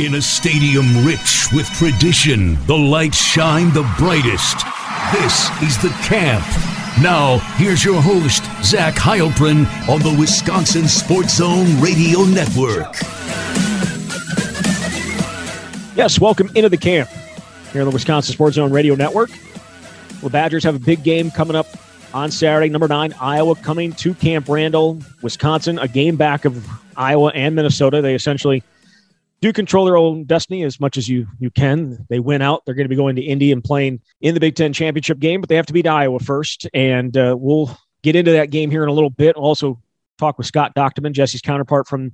In a stadium rich with tradition, the lights shine the brightest. This is the camp. Now, here's your host, Zach Heilprin, on the Wisconsin Sports Zone Radio Network. Yes, welcome into the camp here on the Wisconsin Sports Zone Radio Network. The Badgers have a big game coming up on Saturday. Number nine, Iowa coming to Camp Randall, Wisconsin, a game back of Iowa and Minnesota. They essentially do control their own destiny as much as you you can. They win out. They're going to be going to Indy and playing in the Big Ten championship game, but they have to beat Iowa first. And uh, we'll get into that game here in a little bit. Also, talk with Scott Dochterman, Jesse's counterpart from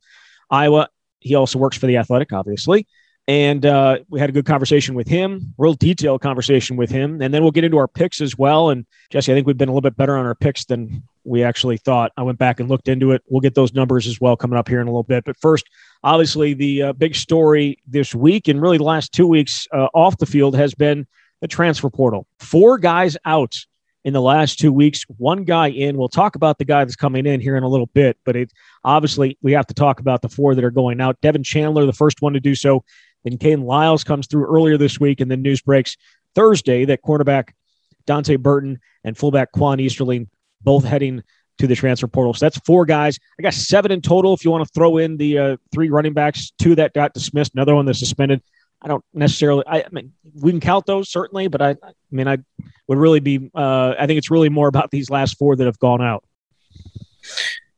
Iowa. He also works for the Athletic, obviously. And uh, we had a good conversation with him, real detailed conversation with him. And then we'll get into our picks as well. And Jesse, I think we've been a little bit better on our picks than we actually thought. I went back and looked into it. We'll get those numbers as well coming up here in a little bit. But first, obviously, the uh, big story this week and really the last two weeks uh, off the field has been the transfer portal. Four guys out in the last two weeks, one guy in. We'll talk about the guy that's coming in here in a little bit, but it obviously we have to talk about the four that are going out. Devin Chandler, the first one to do so. Then Kayden Lyles comes through earlier this week, and then news breaks Thursday that cornerback Dante Burton and fullback Quan Easterling both heading to the transfer portal. So that's four guys. I got seven in total. If you want to throw in the uh, three running backs, two that got dismissed, another one that's suspended. I don't necessarily. I, I mean, we can count those certainly, but I, I mean, I would really be. Uh, I think it's really more about these last four that have gone out.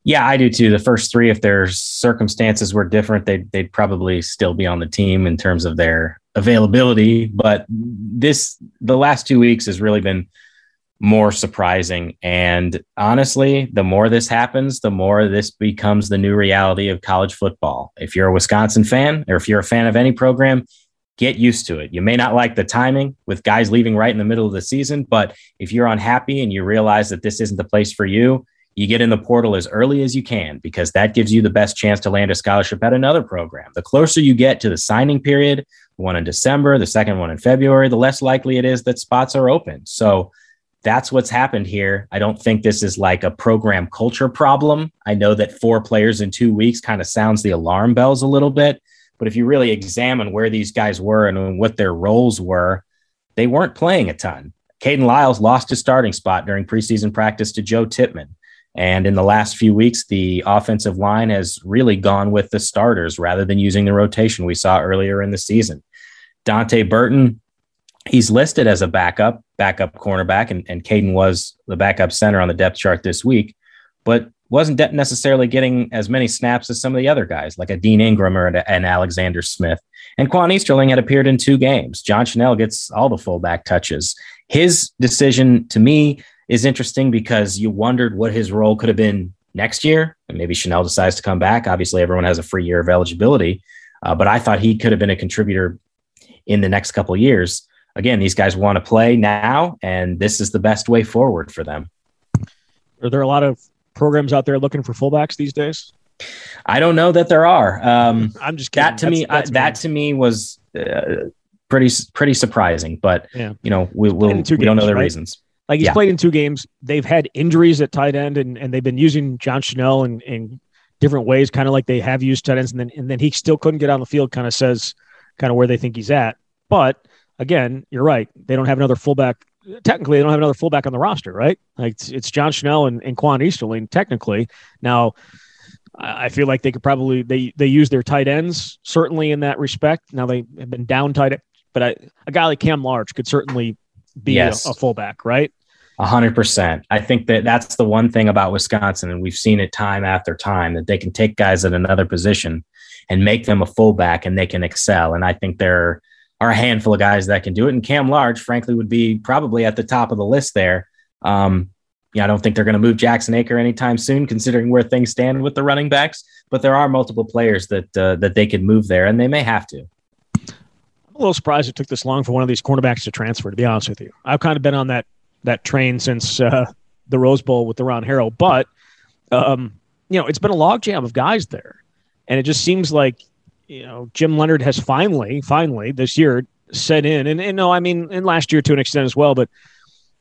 Yeah, I do too. The first three, if their circumstances were different, they'd they'd probably still be on the team in terms of their availability. But this, the last two weeks has really been more surprising. And honestly, the more this happens, the more this becomes the new reality of college football. If you're a Wisconsin fan, or if you're a fan of any program, get used to it. You may not like the timing with guys leaving right in the middle of the season, but if you're unhappy and you realize that this isn't the place for you, you get in the portal as early as you can because that gives you the best chance to land a scholarship at another program. The closer you get to the signing period, one in December, the second one in February, the less likely it is that spots are open. So that's what's happened here. I don't think this is like a program culture problem. I know that four players in two weeks kind of sounds the alarm bells a little bit. But if you really examine where these guys were and what their roles were, they weren't playing a ton. Kayden Lyles lost his starting spot during preseason practice to Joe Tippmann. And in the last few weeks, the offensive line has really gone with the starters rather than using the rotation we saw earlier in the season. Dante Burton, he's listed as a backup, backup cornerback, and, and Kayden was the backup center on the depth chart this week, but wasn't necessarily getting as many snaps as some of the other guys, like a Dean Engram or an Alexander Smith. And Quan Easterling had appeared in two games. John Chenal gets all the fullback touches. His decision to me is interesting because you wondered what his role could have been next year. And maybe Chenal decides to come back. Obviously, everyone has a free year of eligibility, uh, but I thought he could have been a contributor in the next couple years. Again, these guys want to play now, and this is the best way forward for them. Are there a lot of programs out there looking for fullbacks these days? I don't know that there are. Um, I'm just kidding. that to That's- me. that's uh, that to me was uh, pretty pretty surprising. But Yeah. you know, we we'll, we two don't know games, the right? reasons. Like he's Yeah. played in two games. They've had injuries at tight end, and, and they've been using John Chenal in, in different ways, kind of like they have used tight ends. And then and then he still couldn't get on the field. Kind of says kind of where they think he's at. But again, you're right. They don't have another fullback. Technically, they don't have another fullback on the roster, right? Like it's, it's John Chenal and, and Quan Easterling. Technically, now I feel like they could probably they they use their tight ends certainly in that respect. Now they have been down tight, end, but I, a guy like Cam Large could certainly be Yes. a, a fullback, right? A hundred percent. I think that that's the one thing about Wisconsin, and we've seen it time after time that they can take guys at another position and make them a fullback, and they can excel. And I think there are a handful of guys that can do it. And Cam Large, frankly, would be probably at the top of the list there. Um, yeah, I don't think they're going to move Jackson Acker anytime soon, considering where things stand with the running backs. But there are multiple players that uh, that they could move there, and they may have to. I'm a little surprised it took this long for one of these cornerbacks to transfer. To be honest with you, I've kind of been on that that train since uh, the Rose Bowl with Deron Harrell, but um, you know it's been a logjam of guys there, and it just seems like you know Jim Leonard has finally, finally this year set in, and, and no, I mean, and last year to an extent as well, but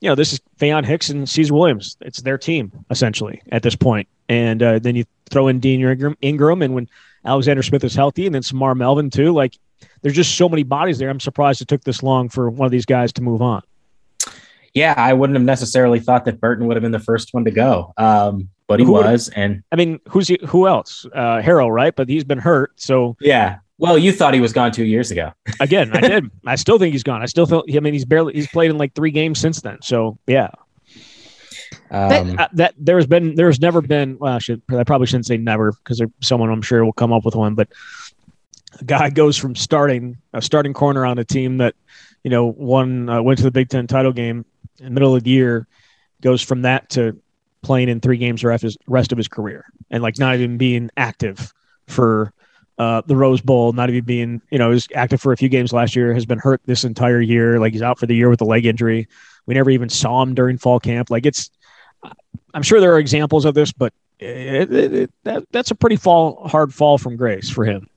you know this is Faion Hicks and Caesar Williams. It's their team essentially at this point, and uh, then you throw in Dean Engram, Engram, and when Alexander Smith is healthy, and then Semar Melvin too, like there's just so many bodies there. I'm surprised it took this long for one of these guys to move on. Yeah, I wouldn't have necessarily thought that Burton would have been the first one to go, um, but he was. And I mean, who's he, who else? Uh, Harrell, right? But he's been hurt, so yeah. Well, you thought he was gone two years ago. Again, I did. I still think he's gone. I still feel. I mean, he's barely. He's played in like three games since then. So yeah. Um, that, uh, that there's been there's never been. Well, I should I probably shouldn't say never because someone I'm sure will come up with one. But a guy goes from starting a starting corner on a team that you know won uh, went to the Big Ten title game in the middle of the year goes from that to playing in three games the rest of his career and like not even being active for uh, the Rose Bowl, not even being, you know, was active for a few games last year, has been hurt this entire year. Like he's out for the year with a leg injury. We never even saw him during fall camp. Like it's, I'm sure there are examples of this, but it, it, it, that, that's a pretty fall, hard fall from grace for him.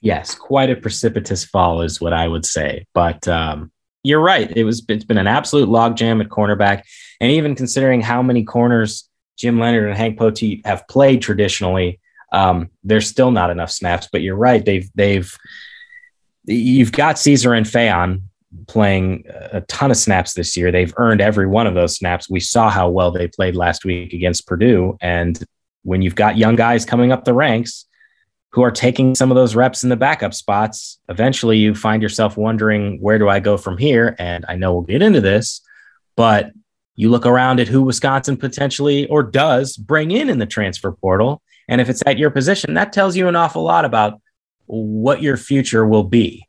Yes, quite a precipitous fall is what I would say. But um, you're right. It was it's been an absolute logjam at cornerback, and even considering how many corners Jim Leonard and Hank Poteet have played traditionally, um, there's still not enough snaps. But you're right. They've they've you've got Caesar and Faion playing a ton of snaps this year. They've earned every one of those snaps. We saw how well they played last week against Purdue, and when you've got young guys coming up the ranks who are taking some of those reps in the backup spots, eventually you find yourself wondering, where do I go from here? And I know we'll get into this, but you look around at who Wisconsin potentially or does bring in in the transfer portal. And if it's at your position, that tells you an awful lot about what your future will be.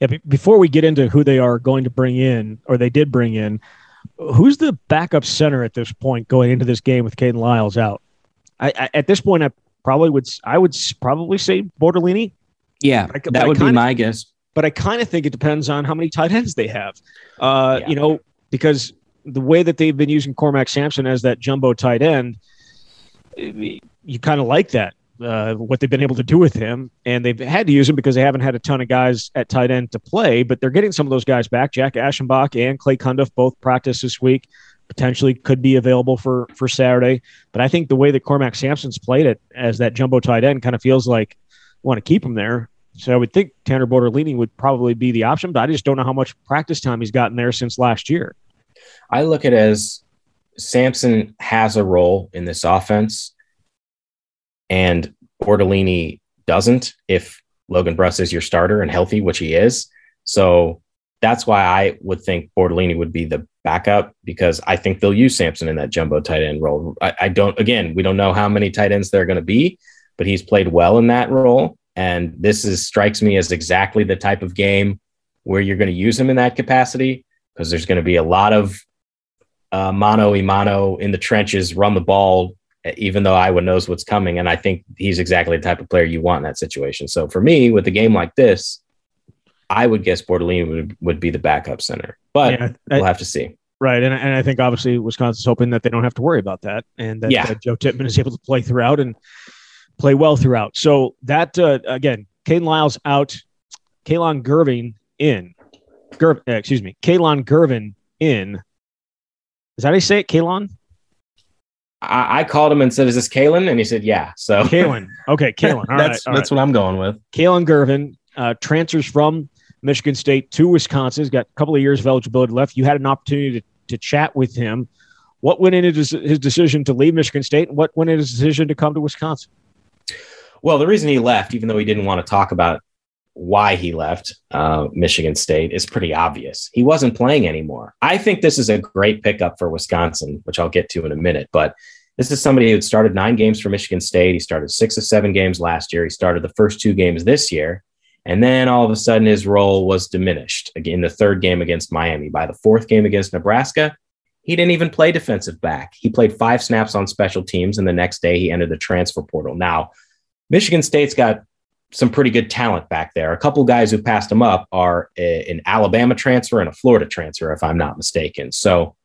Yeah, before we get into who they are going to bring in, or they did bring in, who's the backup center at this point going into this game with Kayden Lyles out? I, I, at this point, I probably would I would probably say Bortolini. Yeah, I, that would be of, my guess. But I kind of think it depends on how many tight ends they have. Uh, yeah. You know, because the way that they've been using Cormac Sampson as that jumbo tight end, you kind of like that. Uh, what they've been able to do with him, and they've had to use him because they haven't had a ton of guys at tight end to play. But they're getting some of those guys back. Jack Eschenbach and Clay Cundiff both practice this week potentially could be available for for Saturday. But I think the way that Cormac Sampson's played it as that jumbo tight end kind of feels like want to keep him there. So I would think Tanner Bortolini would probably be the option, but I just don't know how much practice time he's gotten there since last year. I look at it as Sampson has a role in this offense, and Bortolini doesn't if Logan Bruss is your starter and healthy, which he is. So that's why I would think Bortolini would be the backup because I think they'll use Sampson in that jumbo tight end role. I, I don't, again, we don't know how many tight ends there are going to be, but he's played well in that role. And this is strikes me as exactly the type of game where you're going to use him in that capacity because there's going to be a lot of uh, mano y mano in the trenches, run the ball, even though Iowa knows what's coming. And I think he's exactly the type of player you want in that situation. So for me, with a game like this, I would guess Bortolini would, would be the backup center, but yeah, I, we'll have to see. Right, and and I think obviously Wisconsin's hoping that they don't have to worry about that, and that, yeah. Joe Tippmann is able to play throughout and play well throughout. So that uh, again, Kayden Lyles out, Kalon Gervin in, Ger, uh, excuse me, Kalon Gervin in. Is that how you say it, Kalon? I, I, called him and said, "Is this Kalen?" And he said, "Yeah." So Kalen, okay, Kalen. All that's right, that's right. what I'm going with. Kalon Gervin uh, transfers from Michigan State to Wisconsin. He's got a couple of years of eligibility left. You had an opportunity to, to chat with him. What went into his decision to leave Michigan State, and what went into his decision to come to Wisconsin? Well, the reason he left, even though he didn't want to talk about why he left uh, Michigan State, is pretty obvious. He wasn't playing anymore. I think this is a great pickup for Wisconsin, which I'll get to in a minute. But this is somebody who started nine games for Michigan State. He started six or seven games last year. He started the first two games this year. And then all of a sudden, his role was diminished again the third game against Miami. By the fourth game against Nebraska, he didn't even play defensive back. He played five snaps on special teams, and the next day he entered the transfer portal. Now, Michigan State's got some pretty good talent back there. A couple guys who passed him up are a, an Alabama transfer and a Florida transfer, if I'm not mistaken. So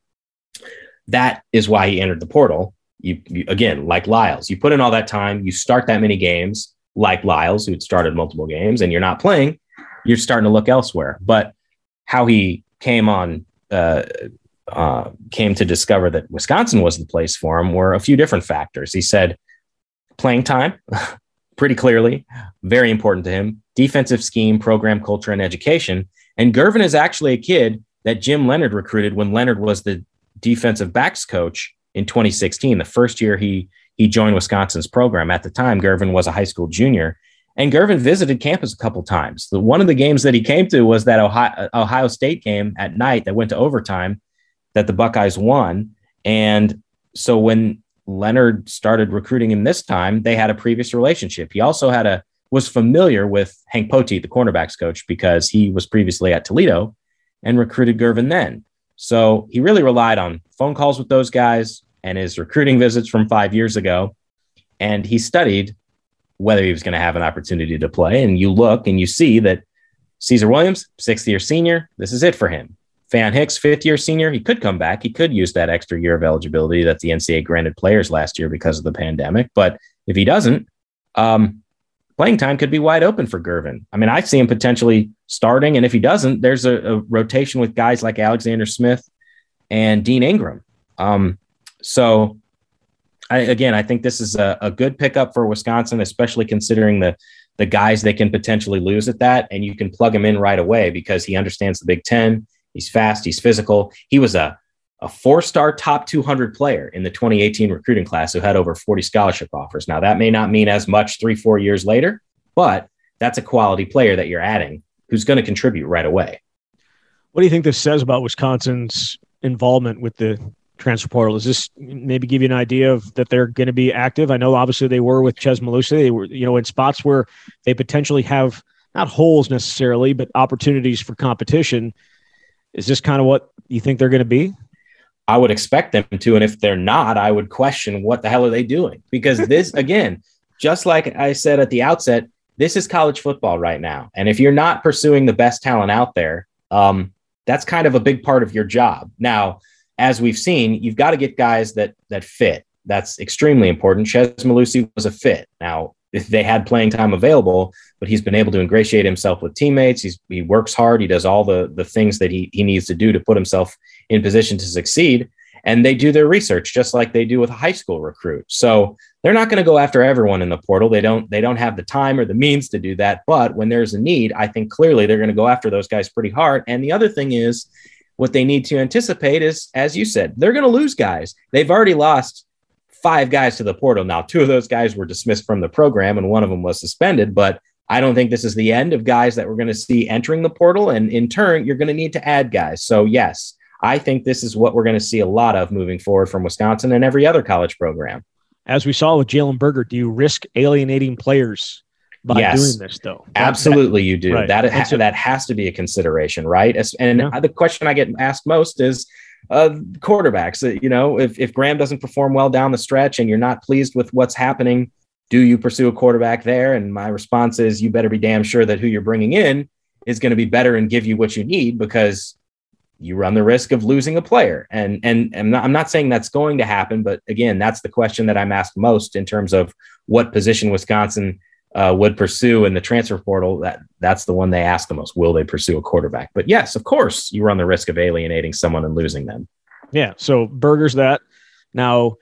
that is why he entered the portal. You, you again, like Lyles, you put in all that time, you start that many games like Lyles, who had started multiple games, and you're not playing, you're starting to look elsewhere. But how he came on, uh, uh, came to discover that Wisconsin was the place for him were a few different factors. He said playing time, pretty clearly, very important to him. defensive scheme, program culture, and education. And Gervin is actually a kid that Jim Leonard recruited when Leonard was the defensive backs coach in 2016, the first year he he joined Wisconsin's program. At the time, Gervin was a high school junior, and Gervin visited campus a couple times. The, one of the games that he came to was that Ohio, Ohio State game at night that went to overtime that the Buckeyes won. And so when Leonard started recruiting him this time, they had a previous relationship. He also had a was familiar with Hank Poteet, the cornerbacks coach, because he was previously at Toledo and recruited Gervin then. So he really relied on phone calls with those guys and his recruiting visits from five years ago. And he studied whether he was going to have an opportunity to play. And you look and you see that Caesar Williams, sixth year senior, this is it for him. Faion Hicks, fifth year senior, he could come back. He could use that extra year of eligibility that the NCAA granted players last year because of the pandemic. But if he doesn't, um, playing time could be wide open for Gervin. I mean, I see him potentially starting. And if he doesn't, there's a, a rotation with guys like Alexander Smith and Dean Engram. Um, so, I, again, I think this is a, a good pickup for Wisconsin, especially considering the the guys they can potentially lose at that, and you can plug him in right away because he understands the Big Ten. He's fast. He's physical. He was a a four star top 200 player in the 2018 recruiting class who had over 40 scholarship offers. Now, that may not mean as much three, four years later, but that's a quality player that you're adding who's going to contribute right away. What do you think this says about Wisconsin's involvement with the transfer portal? Does this maybe give you an idea of that they're going to be active? I know obviously they were with Chez Mellusi. They were, you know, in spots where they potentially have not holes necessarily, but opportunities for competition. Is this kind of what you think they're going to be? I would expect them to. And if they're not, I would question what the hell are they doing? Because this, again, just like I said at the outset, this is college football right now. And if you're not pursuing the best talent out there, um, that's kind of a big part of your job. Now, as we've seen, you've got to get guys that that fit. That's extremely important. Chez Mellusi was a fit. Now, if they had playing time available, but he's been able to ingratiate himself with teammates. He's, he works hard. He does all the, the things that he, he needs to do to put himself in position to succeed. And they do their research just like they do with a high school recruit. So they're not going to go after everyone in the portal. They don't they don't have the time or the means to do that. But when there's a need, I think clearly they're going to go after those guys pretty hard. And the other thing is what they need to anticipate is, as you said, they're going to lose guys. They've already lost five guys to the portal. Now, two of those guys were dismissed from the program and one of them was suspended, but I don't think this is the end of guys that we're going to see entering the portal. And in turn, you're going to need to add guys. So, yes, I think this is what we're going to see a lot of moving forward from Wisconsin and every other college program. As we saw with Jalen Berger, do you risk alienating players by yes, doing this, though? Absolutely, you do. Right. That, ha- so, that has to be a consideration, right? And yeah. the question I get asked most is, uh, quarterbacks. Uh, you know, if, if Graham doesn't perform well down the stretch and you're not pleased with what's happening, do you pursue a quarterback there? And my response is you better be damn sure that who you're bringing in is going to be better and give you what you need because you run the risk of losing a player. And and, and not, I'm not saying that's going to happen, but again, that's the question that I'm asked most in terms of what position Wisconsin uh, would pursue in the transfer portal, that that's the one they ask the most. Will they pursue a quarterback? But yes, of course, you run the risk of alienating someone and losing them. Yeah. So Burger's that. Now,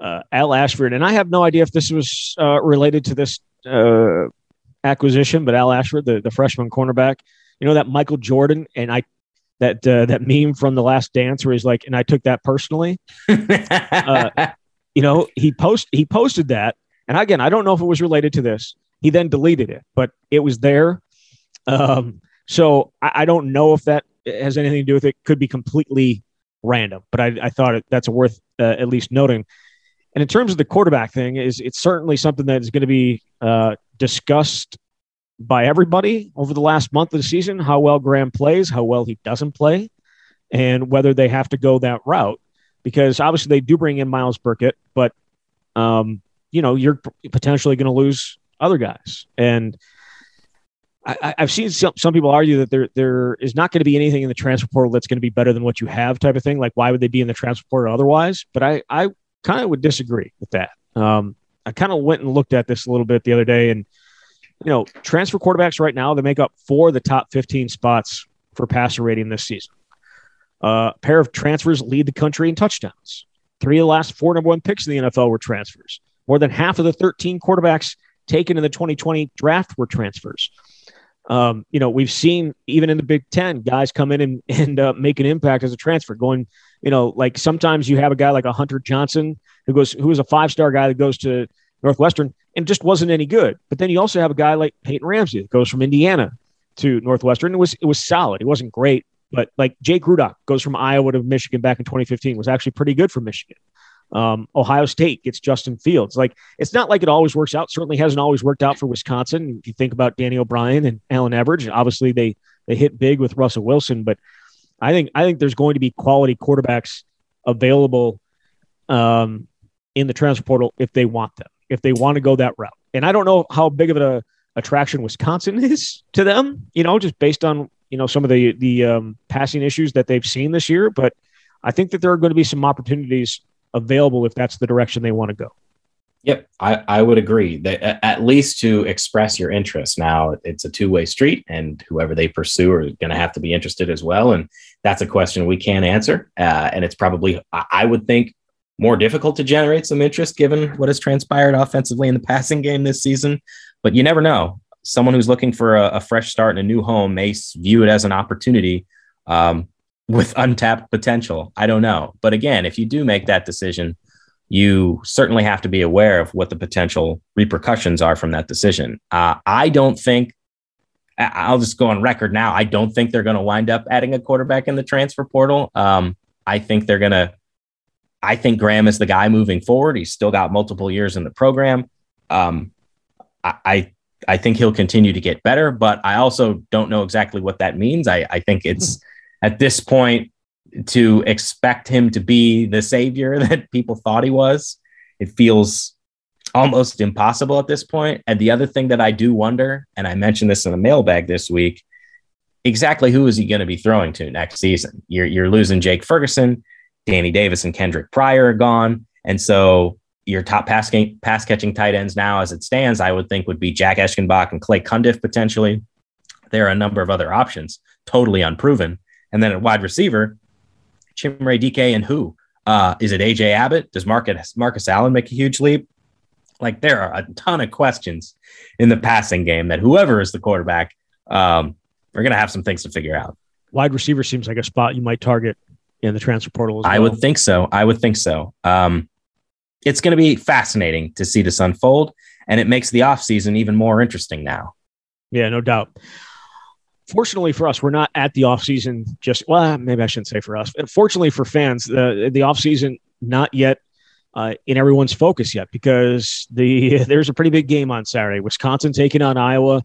uh, Al Ashford, and I have no idea if this was uh, related to this uh, acquisition, but Al Ashford, the, the freshman cornerback, you know that Michael Jordan, and I that uh, that meme from the Last Dance where he's like, and I took that personally. uh, you know, he post he posted that, and again, I don't know if it was related to this. He then deleted it, but it was there. Um, so I, I, don't know if that has anything to do with it. Could be completely random, but I, I thought it, that's worth uh, at least noting. And in terms of the quarterback thing, is it's certainly something that is going to be uh, discussed by everybody over the last month of the season. How well Graham plays, how well he doesn't play, and whether they have to go that route. Because obviously they do bring in Myles Burkett, but um, you know you're potentially going to lose other guys. And I, have seen some, some people argue that there there is not going to be anything in the transfer portal that's going to be better than what you have, type of thing. Like, why would they be in the transfer portal otherwise? But I I kind of would disagree with that. Um, I kind of went and looked at this a little bit the other day, and you know, transfer quarterbacks right now they make up four of the top 15 spots for passer rating this season. Uh, a pair of transfers lead the country in touchdowns. Three of the last four number one picks in the NFL were transfers. More than half of the 13 quarterbacks taken in the 2020 draft were transfers. Um, you know, we've seen even in the Big Ten, guys come in and, and uh, make an impact as a transfer. Going, you know, like sometimes you have a guy like a Hunter Johnson who goes, who is a five star guy that goes to Northwestern and just wasn't any good. But then you also have a guy like Peyton Ramsey that goes from Indiana to Northwestern. It was it was solid. It wasn't great, but like Jake Rudock goes from Iowa to Michigan back in 2015 was actually pretty good for Michigan. Um, Ohio State gets Justin Fields. Like it's not like it always works out. Certainly hasn't always worked out for Wisconsin. If you think about Danny O'Brien and Allan Evridge, obviously they they hit big with Russell Wilson, but I think I think there's going to be quality quarterbacks available um, in the transfer portal if they want them, if they want to go that route. And I don't know how big of a attraction Wisconsin is to them, you know, just based on you know some of the the um, passing issues that they've seen this year. But I think that there are going to be some opportunities available if that's the direction they want to go. Yep, I, I would agree that at least to express your interest. Now it's a two way street, and whoever they pursue are going to have to be interested as well. And that's a question we can't answer. Uh, and it's probably, I would think, more difficult to generate some interest given what has transpired offensively in the passing game this season. But you never know. Someone who's looking for a, a fresh start in a new home may view it as an opportunity. Um, with untapped potential. I don't know. But again, if you do make that decision, you certainly have to be aware of what the potential repercussions are from that decision. Uh, I don't think, I'll just go on record now. I don't think they're going to wind up adding a quarterback in the transfer portal. Um, I think they're going to, I think Graham is the guy moving forward. He's still got multiple years in the program. Um, I, I, I think he'll continue to get better, but I also don't know exactly what that means. I, I think it's at this point to expect him to be the savior that people thought he was. It feels almost impossible at this point. And the other thing that I do wonder, and I mentioned this in the mailbag this week, exactly who is he going to be throwing to next season? You're, you're losing Jake Ferguson, Danny Davis, and Kendrick Pryor are gone. And so your top pass, game, pass catching tight ends now, as it stands, I would think would be Jack Eschenbach and Clay Cundiff potentially. There are a number of other options, totally unproven. And then at wide receiver, Chimere Dike and who? Uh, is it AJ Abbott? Does Markus Markus Allen make a huge leap? Like there are a ton of questions in the passing game that whoever is the quarterback, um, we're gonna have some things to figure out. Wide receiver seems like a spot you might target in the transfer portal. As well. I would think so. I would think so. Um, it's going to be fascinating to see this unfold, and it makes the offseason even more interesting now. Yeah, no doubt fortunately for us, we're not at the off season. Just well, maybe I shouldn't say for us. Fortunately for fans, the the off season not yet uh, in everyone's focus yet because the there's a pretty big game on Saturday. Wisconsin taking on Iowa.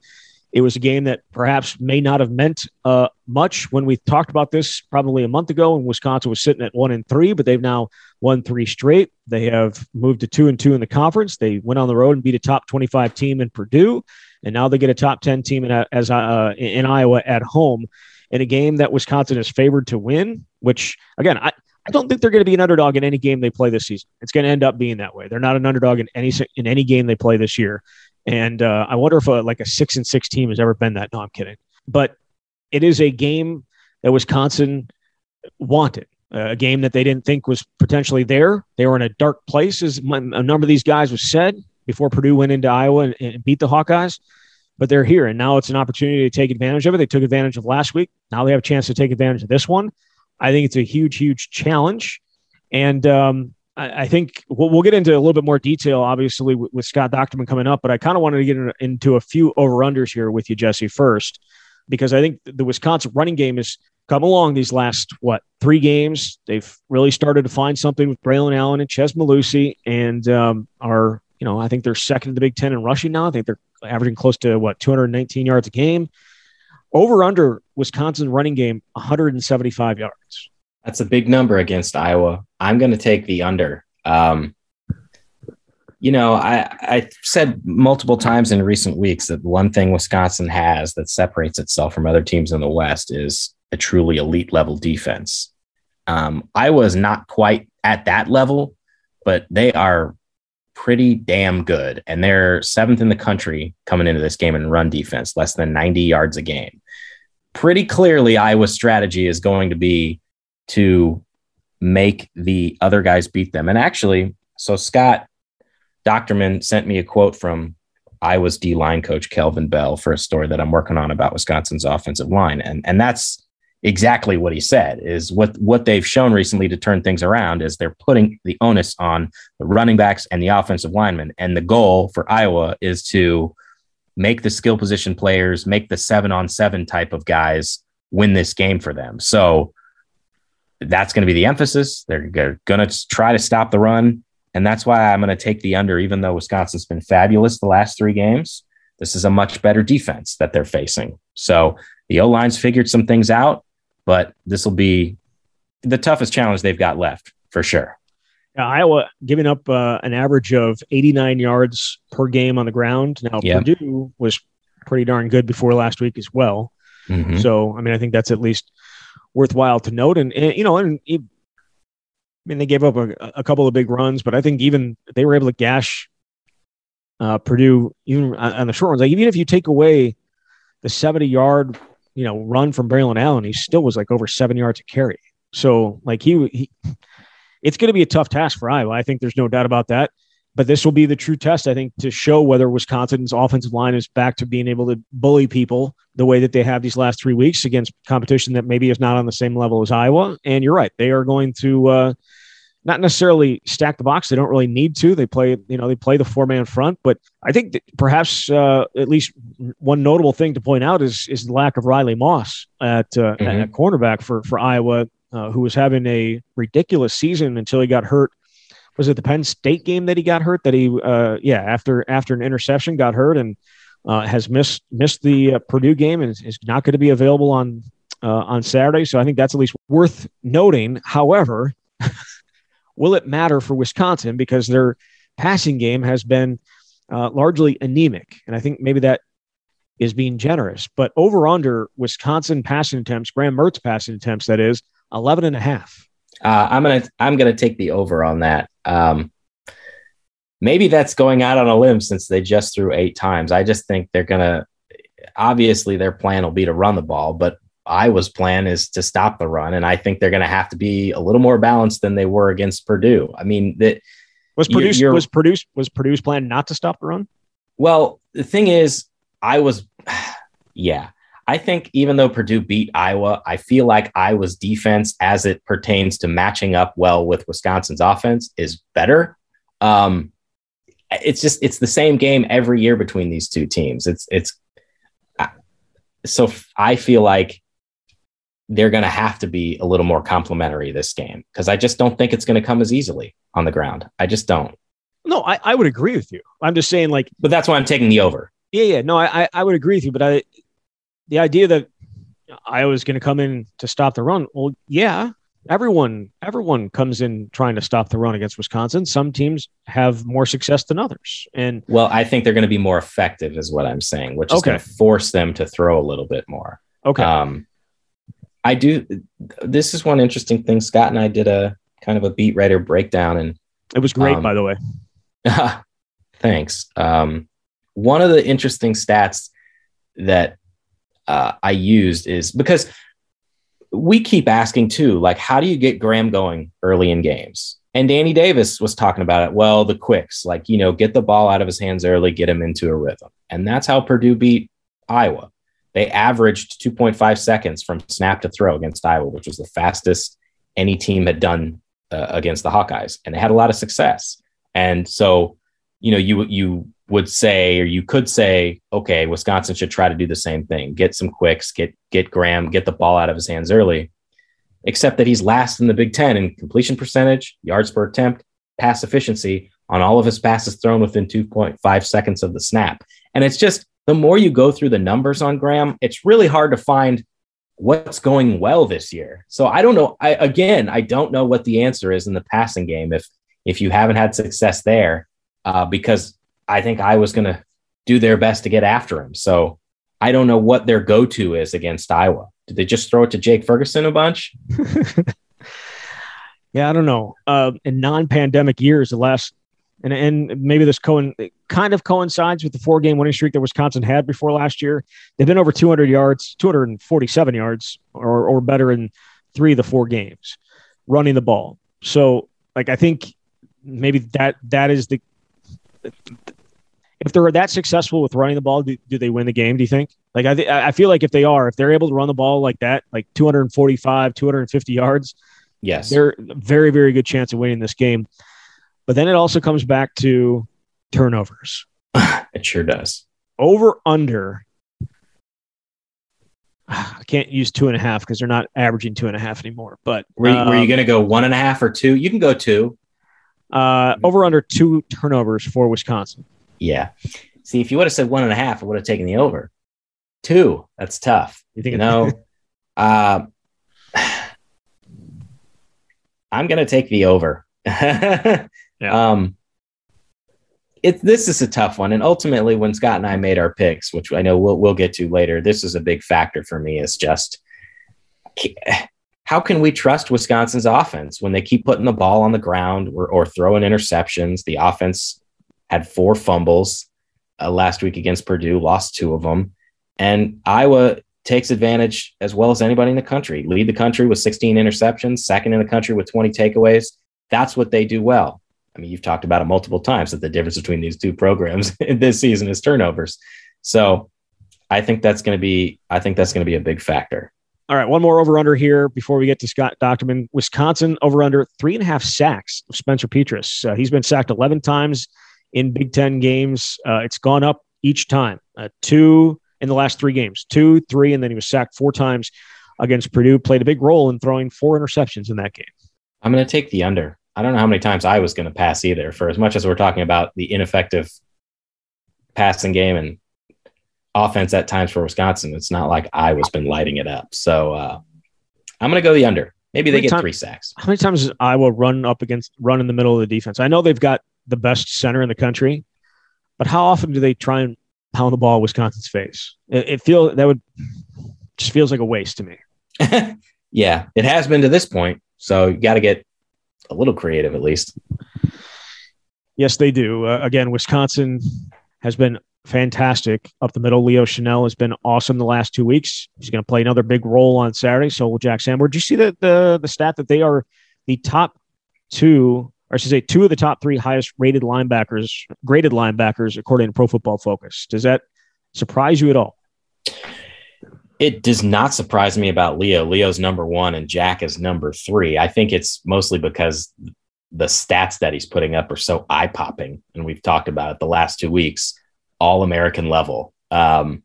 It was a game that perhaps may not have meant uh, much when we talked about this probably a month ago, and Wisconsin was sitting at one and three, but they've now won three straight. They have moved to two and two in the conference. They went on the road and beat a top 25 team in Purdue and now they get a top 10 team in, as uh, in Iowa at home in a game that Wisconsin is favored to win, which again, I, I don't think they're going to be an underdog in any game they play this season. It's going to end up being that way. They're not an underdog in any in any game they play this year. And uh, I wonder if a, like a six and six team has ever been that. No, I'm kidding. But it is a game that Wisconsin wanted. a game that they didn't think was potentially there. They were in a dark place, as a number of these guys was said before Purdue went into Iowa and, and beat the Hawkeyes. But they're here, and now it's an opportunity to take advantage of it. They took advantage of last week. Now they have a chance to take advantage of this one. I think it's a huge, huge challenge. And um, I, I, think we'll, we'll, get into a little bit more detail, obviously, with, with Scott Dochterman coming up. But I kind of wanted to get in, into a few over unders here with you, Jesse, first, because I think the Wisconsin running game has come along these last, what, three games. They've really started to find something with Braylon Allen and Chez Mellusi and um, are you know, I think they're second in the Big Ten in rushing now. I think they're averaging close to what 219 yards a game. Over under Wisconsin running game 175 yards. That's a big number against Iowa. I'm going to take the under. Um, you know, I I said multiple times in recent weeks that one thing Wisconsin has that separates itself from other teams in the West is a truly elite level defense. Um, Iowa is not quite at that level, but they are pretty damn good. And they're seventh in the country coming into this game in run defense, less than 90 yards a game. Pretty clearly, Iowa's strategy is going to be to make the other guys beat them. And actually, so Scott Dochterman sent me a quote from Iowa's D line coach Kelvin Bell for a story that I'm working on about Wisconsin's offensive line, and and that's exactly what he said. Is what what they've shown recently to turn things around is they're putting the onus on the running backs and the offensive linemen, and the goal for Iowa is to make the skill position players, make the seven on seven type of guys win this game for them. So that's going to be the emphasis. They're going to try to stop the run. And that's why I'm going to take the under, even though Wisconsin's been fabulous the last three games. This is a much better defense that they're facing. So the O line's figured some things out, but this will be the toughest challenge they've got left for sure. Yeah, Iowa giving up uh, an average of 89 yards per game on the ground. Now, yep. Purdue was pretty darn good before last week as well. Mm-hmm. So, I mean, I think that's at least worthwhile to note. And, and you know, and I mean, they gave up a, a, couple of big runs, but I think even they were able to gash uh, Purdue even on the short ones. Like even if you take away the 70 yard, you know, run from Braylon Allen, he still was like over seven yards to carry. So like he, he it's going to be a tough task for Iowa. I think there's no doubt about that. But this will be the true test, I think, to show whether Wisconsin's offensive line is back to being able to bully people the way that they have these last three weeks against competition that maybe is not on the same level as Iowa. And you're right; they are going to uh, not necessarily stack the box. They don't really need to. They play, you know, they play the four man front. But I think perhaps uh, at least one notable thing to point out is is the lack of Riley Moss at uh, mm-hmm. at cornerback for for Iowa, uh, who was having a ridiculous season until he got hurt was it the Penn State game that he got hurt? That he, uh, yeah, after after an interception got hurt and uh, has missed missed the uh, Purdue game and is, is not going to be available on uh, on Saturday. So I think that's at least worth noting. However, will it matter for Wisconsin because their passing game has been uh, largely anemic, and I think maybe that is being generous. But over under Wisconsin passing attempts, Graham Mertz passing attempts, that is 11 and a half. Uh, I'm gonna I'm gonna take the over on that. Um, maybe that's going out on a limb since they just threw eight times. I just think they're gonna. Obviously, their plan will be to run the ball, but Iowa's plan is to stop the run, and I think they're going to have to be a little more balanced than they were against Purdue. I mean, that was Purdue's was Purdue's was Purdue's plan not to stop the run. Well, the thing is, I was, yeah, I think even though Purdue beat Iowa, I feel like Iowa's defense, as it pertains to matching up well with Wisconsin's offense, is better. Um, it's just it's the same game every year between these two teams. It's it's so I feel like they're going to have to be a little more complimentary this game because I just don't think it's going to come as easily on the ground. I just don't. No, I, I would agree with you. I'm just saying, like, but that's why I'm taking the over. Yeah, yeah. No, I I would agree with you, but I the idea that Iowa's going to come in to stop the run. Well, yeah, everyone everyone comes in trying to stop the run against Wisconsin. Some teams have more success than others. And well, I think they're going to be more effective, is what I'm saying, which is okay. going to force them to throw a little bit more. Okay. Um, I do. This is one interesting thing. Scott and I did a kind of a beat writer breakdown, and it was great, um, by the way. thanks. Um, one of the interesting stats that uh, I used is because we keep asking too, like, how do you get Graham going early in games? And Danny Davis was talking about it. Well, the quicks, like, you know, get the ball out of his hands early, get him into a rhythm. And that's how Purdue beat Iowa. They averaged 2.5 seconds from snap to throw against Iowa, which was the fastest any team had done uh, against the Hawkeyes. And they had a lot of success. And so, you know, you, you would say, or you could say, okay, Wisconsin should try to do the same thing, get some quicks, get get Graham, get the ball out of his hands early. Except that he's last in the Big Ten in completion percentage, yards per attempt, pass efficiency on all of his passes thrown within 2.5 seconds of the snap. And it's just the more you go through the numbers on Graham, it's really hard to find what's going well this year. So I don't know. I again, I don't know what the answer is in the passing game if if you haven't had success there, uh, because I think Iowa's going to do their best to get after him. So I don't know what their go to is against Iowa. Did they just throw it to Jake Ferguson a bunch? yeah, I don't know. Uh, in non pandemic years, the last, and, and maybe this co- kind of coincides with the four game winning streak that Wisconsin had before last year. They've been over 200 yards, 247 yards or, or better in three of the four games running the ball. So, like, I think maybe that that is the if they're that successful with running the ball, do, do they win the game? Do you think? Like I, th- I feel like if they are, if they're able to run the ball like that, like 245, 250 yards, yes, they're very, very good chance of winning this game. But then it also comes back to turnovers. it sure does. Over under. I can't use two and a half because they're not averaging two and a half anymore. But were you, um, you going to go one and a half or two? You can go two. Uh, over under two turnovers for Wisconsin. Yeah. See, if you would have said one and a half, I would have taken the over. Two, that's tough. You think? You know, uh, I'm going to take the over. yeah. Um, it, this is a tough one, and ultimately, when Scott and I made our picks, which I know we'll we'll get to later, this is a big factor for me. Is just how can we trust Wisconsin's offense when they keep putting the ball on the ground or, or throwing interceptions? The offense had four fumbles uh, last week against Purdue, lost two of them. And Iowa takes advantage as well as anybody in the country. Lead the country with 16 interceptions, second in the country with 20 takeaways. That's what they do well. I mean, you've talked about it multiple times that the difference between these two programs this season is turnovers. So I think that's going to be I think that's going to be a big factor. All right, one more over under here before we get to Scott Dochterman. Wisconsin over under three and a half sacks of Spencer Petras. Uh, he's been sacked 11 times in Big Ten games. Uh, it's gone up each time. Uh, two in the last three games, two, three, and then he was sacked four times against Purdue. Played a big role in throwing four interceptions in that game. I'm going to take the under. I don't know how many times Iowa's going to pass either. For as much as we're talking about the ineffective passing game and offense at times for Wisconsin, it's not like Iowa's been lighting it up. So uh, I'm going to go the under. Maybe they get time, three sacks. How many times does Iowa run up against run in the middle of the defense? I know they've got the best center in the country, but how often do they try and pound the ball Wisconsin's face? It, it feels that would just feels like a waste to me. yeah, it has been to this point. So you got to get a little creative at least. Yes, they do. Uh, again, Wisconsin has been fantastic up the middle. Leo Chenal has been awesome the last two weeks. He's going to play another big role on Saturday. So will Jack Sanborn. Did you see the, the the stat that they are the top two or I should say two of the top three highest rated linebackers, graded linebackers, according to Pro Football Focus. Does that surprise you at all? It does not surprise me about Leo. Leo's number one and Jack is number three. I think it's mostly because the stats that he's putting up are so eye popping. And we've talked about it the last two weeks, all American level. Um,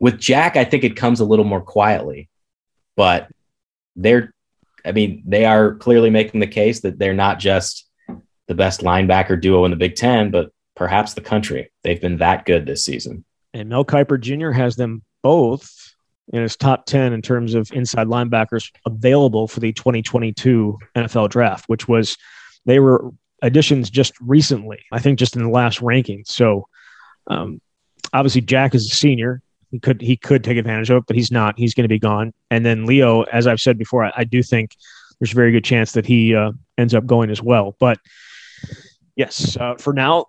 with Jack, I think it comes a little more quietly, but they're, I mean, they are clearly making the case that they're not just the best linebacker duo in the Big Ten, but perhaps the country. They've been that good this season. And Mel Kiper Jr. has them both in his top 10 in terms of inside linebackers available for the 2022 NFL draft, which was they were additions just recently, I think just in the last ranking. So um, obviously Jack is a senior. He could he could take advantage of it, but he's not. He's going to be gone. And then Leo, as I've said before, I, I do think there's a very good chance that he uh, ends up going as well. But yes, uh, for now,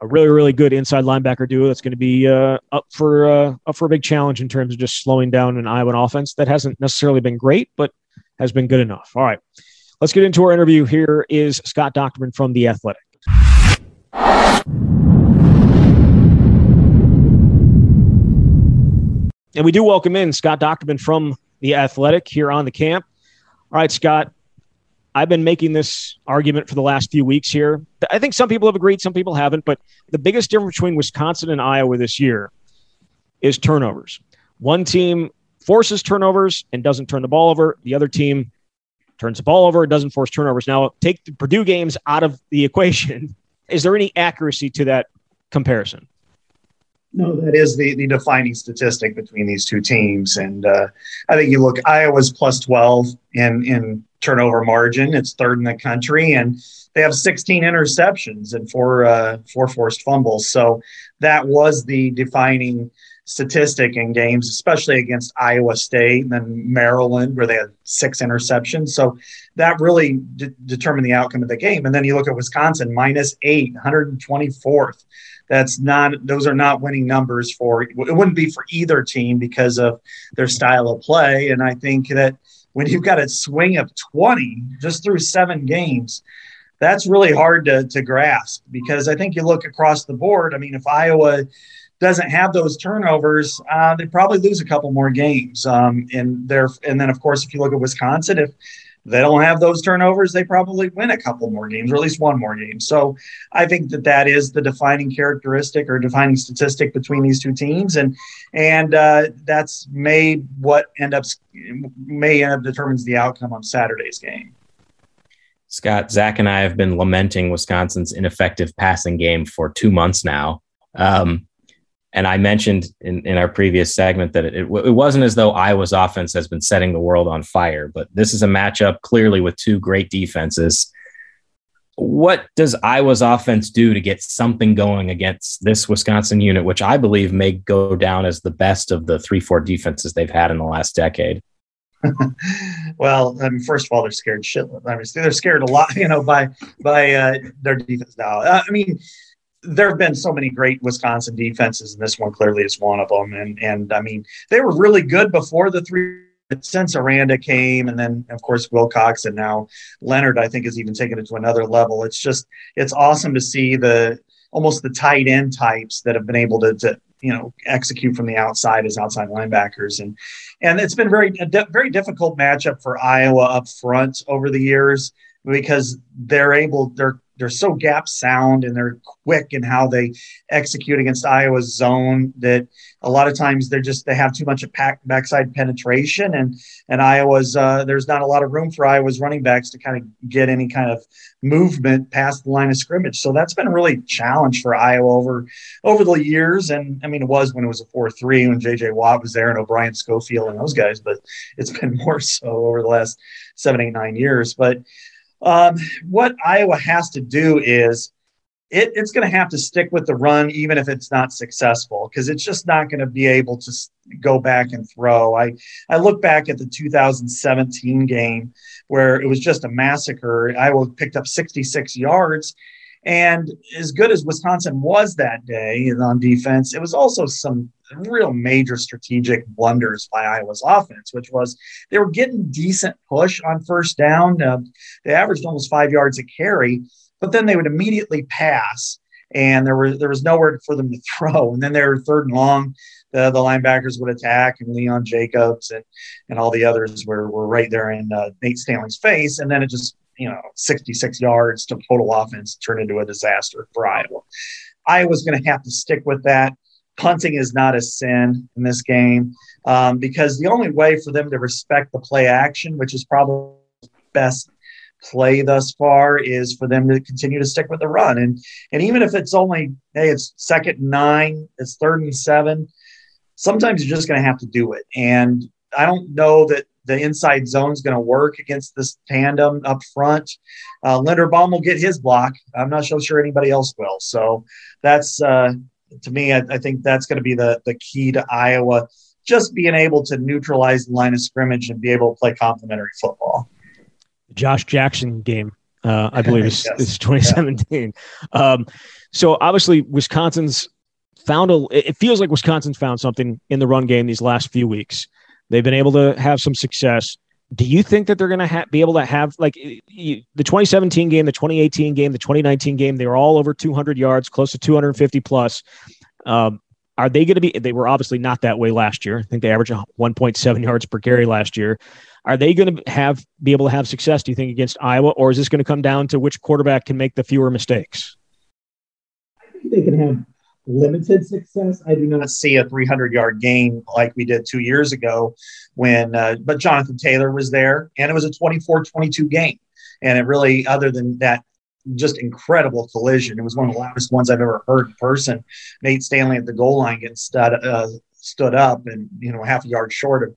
a really, really good inside linebacker duo that's going to be uh, up for uh, up for a big challenge in terms of just slowing down an Iowa offense that hasn't necessarily been great, but has been good enough. All right, let's get into our interview. Here is Scott Dochterman from the Athletic. And we do welcome in Scott Dochterman from the Athletic here on the camp. All right, Scott, I've been making this argument for the last few weeks here. I think some people have agreed, some people haven't, but the biggest difference between Wisconsin and Iowa this year is turnovers. One team forces turnovers and doesn't turn the ball over. The other team turns the ball over, doesn't force turnovers. Now, take the Purdue games out of the equation. Is there any accuracy to that comparison? No, that is the, the defining statistic between these two teams. And uh, I think you look, Iowa's plus 12 in, in turnover margin. It's third in the country, and they have 16 interceptions and four uh, four forced fumbles. So that was the defining statistic in games, especially against Iowa State and then Maryland, where they had six interceptions. So that really de- determined the outcome of the game. And then you look at Wisconsin, minus eight, 124th. That's not; those are not winning numbers for. It wouldn't be for either team because of their style of play. And I think that when you've got a swing of 20 just through seven games, that's really hard to, to grasp because I think you look across the board. I mean, if Iowa doesn't have those turnovers, uh, they probably lose a couple more games. Um, and there, and then of course, if you look at Wisconsin, if they don't have those turnovers, they probably win a couple more games or at least one more game. So I think that that is the defining characteristic or defining statistic between these two teams, and and uh, that's made what end up may end up determines the outcome on Saturday's game. Scott, Zach, and I have been lamenting Wisconsin's ineffective passing game for two months now. Um, and I mentioned in, in our previous segment that it, it, it, wasn't as though Iowa's offense has been setting the world on fire, but this is a matchup clearly with two great defenses. What does Iowa's offense do to get something going against this Wisconsin unit, which I believe may go down as the best of the 3 4 defenses they've had in the last decade? well, I mean, first of all, they're scared shitless. I mean, they're scared a lot, you know, by by uh, their defense now. Uh, I mean, there have been so many great Wisconsin defenses, and this one clearly is one of them. And and I mean, they were really good before the three. Since Aranda came, and then of course Wilcox, and now Leonhard, I think, has even taken it to another level. It's just it's awesome to see the almost the tight end types that have been able to, to you know execute from the outside as outside linebackers and and it's been very very difficult matchup for Iowa up front over the years because they're able they're they're so gap sound and they're quick in how they execute against Iowa's zone that a lot of times they're just they have too much of pack, backside penetration and and Iowa's uh, there's not a lot of room for Iowa's running backs to kind of get any kind of movement past the line of scrimmage. So that's been a really challenge for Iowa over over the years. And I mean it was when it was a four three when JJ Watt was there and O'Brien Schofield and those guys, but it's been more so over the last seven, eight, nine years. But um, what Iowa has to do is it, it's going to have to stick with the run, even if it's not successful, because it's just not going to be able to go back and throw. I, I look back at the 2017 game where it was just a massacre. Iowa picked up 66 yards. And as good as Wisconsin was that day on defense, it was also some real major strategic blunders by Iowa's offense, which was they were getting decent push on first down. Uh, they averaged almost five yards a carry, but then they would immediately pass, and there was there was nowhere for them to throw. And then they were third and long. The, the linebackers would attack, and Leon Jacobs and and all the others were were right there in uh, Nate Stanley's face. And then it just you know 66 yards to total offense turned into a disaster for Iowa. Iowa's going to have to stick with that punting is not a sin in this game um, because the only way for them to respect the play action, which is probably best play thus far, is for them to continue to stick with the run. And and even if it's only hey, it's second and nine, it's third and seven. Sometimes you're just going to have to do it. And I don't know that the inside zone is going to work against this tandem up front. Uh, Linderbaum will get his block. I'm not so sure anybody else will. So that's uh, to me, I, I think that's going to be the the key to Iowa, just being able to neutralize the line of scrimmage and be able to play complementary football. Josh Jackson game, uh, I believe, is, yes. is 2017. Yeah. Um, so obviously, Wisconsin's found a. It feels like Wisconsin's found something in the run game these last few weeks. They've been able to have some success. Do you think that they're going to ha- be able to have like you, the 2017 game, the 2018 game, the 2019 game? They were all over 200 yards, close to 250 plus. Um, are they going to be? They were obviously not that way last year. I think they averaged 1.7 yards per carry last year. Are they going to have be able to have success? Do you think against Iowa, or is this going to come down to which quarterback can make the fewer mistakes? I think they can have limited success. I do not see a 300 yard game like we did two years ago when, uh, but Jonathan Taylor was there and it was a 24 22 game. And it really, other than that, just incredible collision. It was one of the loudest ones I've ever heard in person. Nate Stanley at the goal line getting stud, uh, stood up and, you know, half a yard short of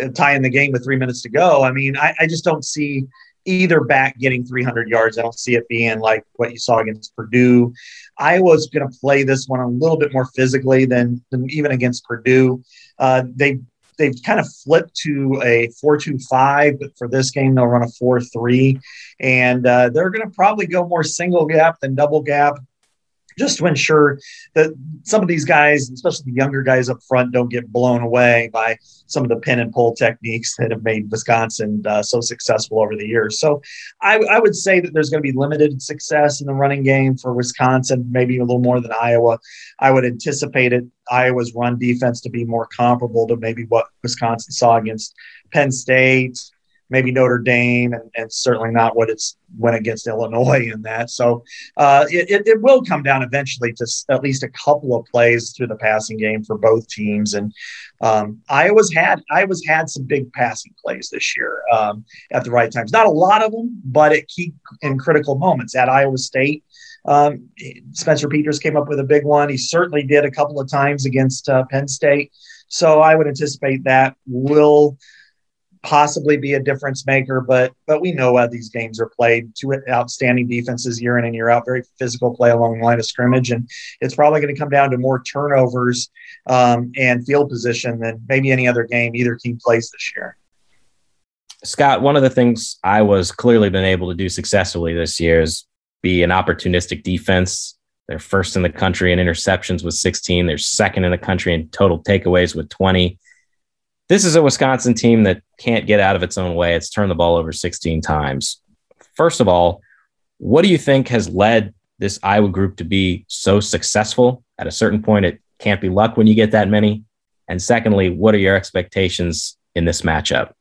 uh, tying the game with three minutes to go. I mean, I, I just don't see either back getting 300 yards. I don't see it being like what you saw against Purdue. Iowa's going to play this one a little bit more physically than, than even against Purdue. Uh, they they've kind of flipped to a 4-2-5 but for this game they'll run a 4-3 and uh, they're going to probably go more single gap than double gap just to ensure that some of these guys, especially the younger guys up front, don't get blown away by some of the pin and pull techniques that have made Wisconsin uh, so successful over the years. So I, I would say that there's going to be limited success in the running game for Wisconsin, maybe a little more than Iowa. I would anticipate it Iowa's run defense to be more comparable to maybe what Wisconsin saw against Penn State, maybe Notre Dame, and, and certainly not what it's went against Illinois in that. So uh, it, it will come down eventually to at least a couple of plays through the passing game for both teams. And um, Iowa's had Iowa's had some big passing plays this year um, at the right times. Not a lot of them, but it key in critical moments. At Iowa State, um, Spencer Petras came up with a big one. He certainly did a couple of times against uh, Penn State. So I would anticipate that will possibly be a difference maker, but but we know how these games are played. Two outstanding defenses year in and year out, very physical play along the line of scrimmage, and it's probably going to come down to more turnovers um, and field position than maybe any other game either team plays this year. Scott, one of the things I was clearly been able to do successfully this year is be an opportunistic defense. They're first in the country in interceptions with 16. They're second in the country in total takeaways with 20 this is a Wisconsin team that can't get out of its own way. It's turned the ball over 16 times. First of all, what do you think has led this Iowa group to be so successful? At a certain point, it can't be luck when you get that many. And secondly, what are your expectations in this matchup?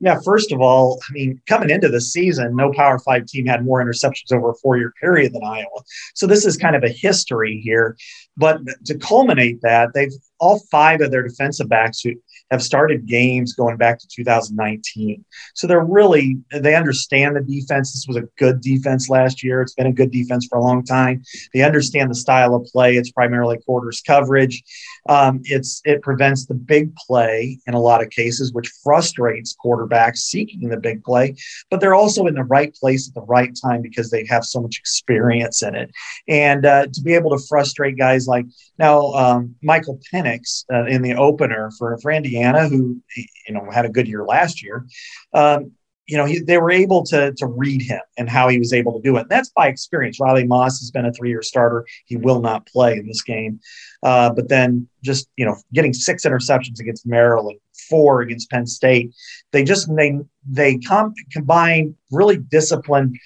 Yeah, first of all, I mean, coming into the season, no Power Five team had more interceptions over a four year period than Iowa. So this is kind of a history here. But to culminate that, they've all five of their defensive backs who have started games going back to 2019. So they're really, they understand the defense. This was a good defense last year. It's been a good defense for a long time. They understand the style of play. It's primarily quarters coverage. Um, it's It prevents the big play in a lot of cases, which frustrates quarterbacks seeking the big play. But they're also in the right place at the right time because they have so much experience in it. And uh, to be able to frustrate guys like now, um, Michael Penix uh, in the opener for, for Indiana, who you know had a good year last year, um, you know he, they were able to to read him and how he was able to do it. And that's by experience. Riley Moss has been a three year starter. He will not play in this game, uh, but then just you know getting six interceptions against Maryland, four against Penn State, they just they they com- combine really disciplined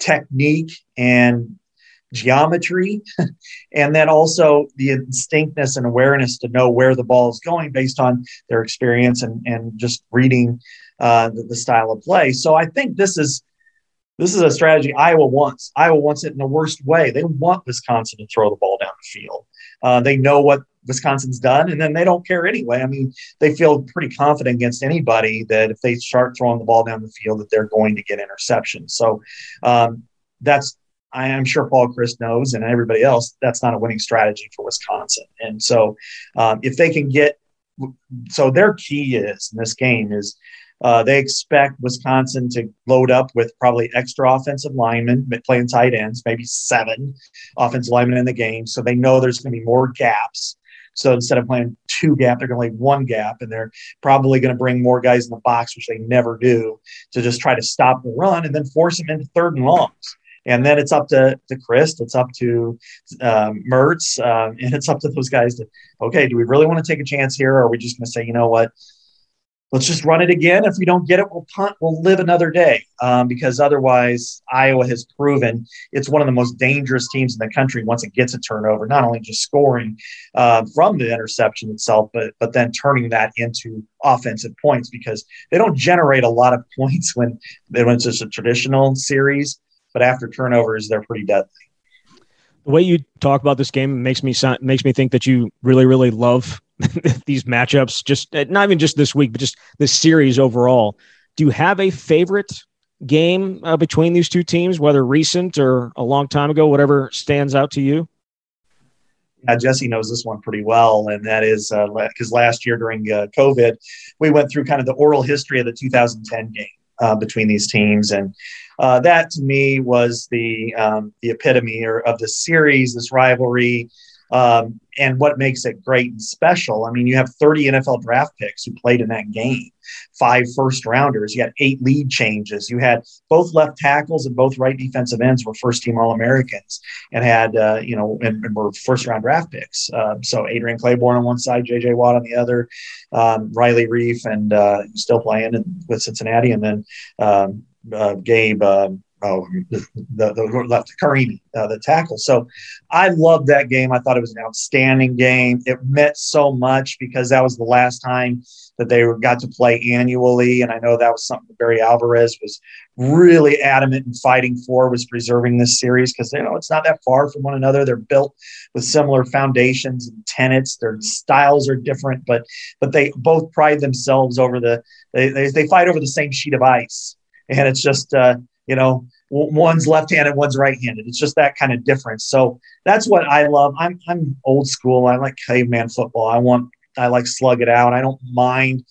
technique and geometry, and then also the instinctness and awareness to know where the ball is going based on their experience and, and just reading uh, the, the style of play. So I think this is this is a strategy Iowa wants. Iowa wants it in the worst way. They want Wisconsin to throw the ball down the field. Uh, they know what Wisconsin's done, and then they don't care anyway. I mean, they feel pretty confident against anybody that if they start throwing the ball down the field, that they're going to get interceptions. So um, that's I am sure Paul Chryst knows and everybody else that's not a winning strategy for Wisconsin. And so um, if they can get, so their key is in this game is uh, they expect Wisconsin to load up with probably extra offensive linemen playing tight ends, maybe seven offensive linemen in the game. So they know there's going to be more gaps. So instead of playing two gap, they're going to play one gap, and they're probably going to bring more guys in the box, which they never do, to just try to stop the run and then force them into third and longs. And then it's up to, to Chryst, it's up to um, Mertz, um, and it's up to those guys to, okay, do we really want to take a chance here? Or are we just going to say, you know what, let's just run it again. If we don't get it, we'll punt, we'll live another day. Um, because otherwise, Iowa has proven it's one of the most dangerous teams in the country once it gets a turnover, not only just scoring uh, from the interception itself, but, but then turning that into offensive points because they don't generate a lot of points when, when it's just a traditional series but after turnovers, they're pretty deadly. The way you talk about this game makes me makes me think that you really, really love these matchups. Just not even just this week, but just this series overall. Do you have a favorite game uh, between these two teams, whether recent or a long time ago, whatever stands out to you? Yeah, Jesse knows this one pretty well, and that is because uh, last year during uh, COVID, we went through kind of the oral history of the 2010 game uh, between these teams, and uh, that to me was the um, the epitome or, of the series, this rivalry. Um, and what makes it great and special, I mean, you have 30 NFL draft picks who played in that game, five first rounders. You had eight lead changes. You had both left tackles and both right defensive ends were first team All Americans and had, uh, you know, and, and, were first round draft picks. Uh, so Adrian Clayborn on one side, JJ Watt on the other, um, Riley Reiff, and uh, still playing with Cincinnati, and then um, uh, Gabe. Um, oh, the, the, the left Carimi, uh, the tackle. So I loved that game. I thought it was an outstanding game. It meant so much because that was the last time that they got to play annually. And I know that was something that Barry Alvarez was really adamant and fighting for was preserving this series because you know it's not that far from one another. They're built with similar foundations and tenets. Their styles are different, but but they both pride themselves over the they, they, they fight over the same sheet of ice. And it's just uh, you know, one's left-handed, one's right-handed. It's just that kind of difference. So that's what I love. I'm I'm old school. I like caveman football. I want I like slug it out. I don't mind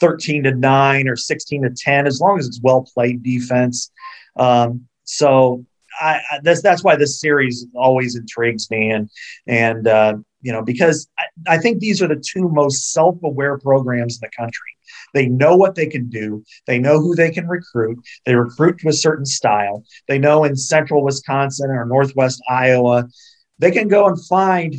13 to 9 or 16 to 10 as long as it's well played defense. Um, so I, I, that's that's why this series always intrigues me and and uh, you know because I, I think these are the two most self-aware programs in the country they know what they can do. They know who they can recruit. They recruit to a certain style. They know in central Wisconsin or northwest Iowa, they can go and find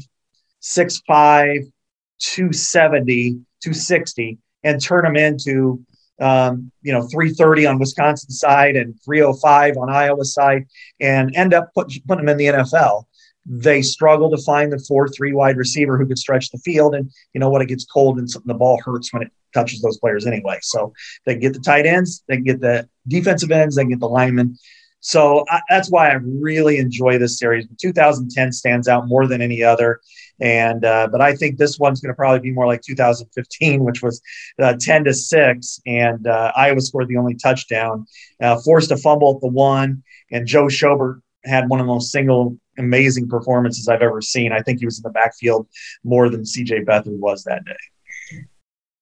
6'5, 270, 260 and turn them into um, you know 330 on Wisconsin side and 305 on Iowa side and end up put, putting them in the NFL they struggle to find the four three wide receiver who could stretch the field. And you know what? It gets cold and the ball hurts when it touches those players anyway. So they get the tight ends they get the defensive ends they get the linemen. So I, that's why i really enjoy this series. 2010 stands out more than any other. And uh, but i think this one's going to probably be more like 2015 which was uh, 10 to 6 and uh, iowa scored the only touchdown uh, forced a fumble at the one. And joe schobert had one of those single amazing performances I've ever seen. I think he was in the backfield more than CJ Beathard was that day.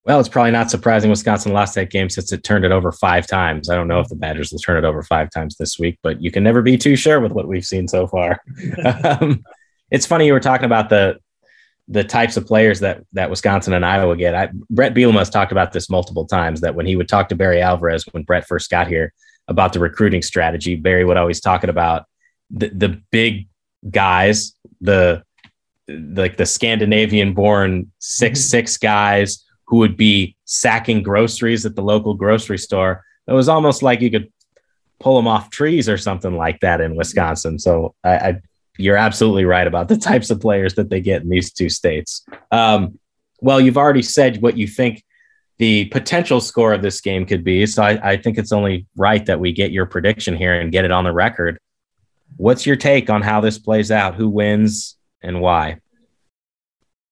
Well, it's probably not surprising Wisconsin lost that game since it turned it over five times. I don't know if the Badgers will turn it over five times this week, but you can never be too sure with what we've seen so far. um, it's funny you were talking about the the types of players that that Wisconsin and Iowa get. I, Bret Bielema has talked about this multiple times. That when he would talk to Barry Alvarez when Bret first got here about the recruiting strategy, Barry would always talk about the, the big guys, the like the Scandinavian born six mm-hmm. six guys who would be sacking groceries at the local grocery store. It was almost like you could pull them off trees or something like that in Wisconsin. So I, I you're absolutely right about the types of players that they get in these two states. Um, well, you've already said what you think the potential score of this game could be. So I, I, think it's only right that we get your prediction here and get it on the record. What's your take on how this plays out? Who wins and why?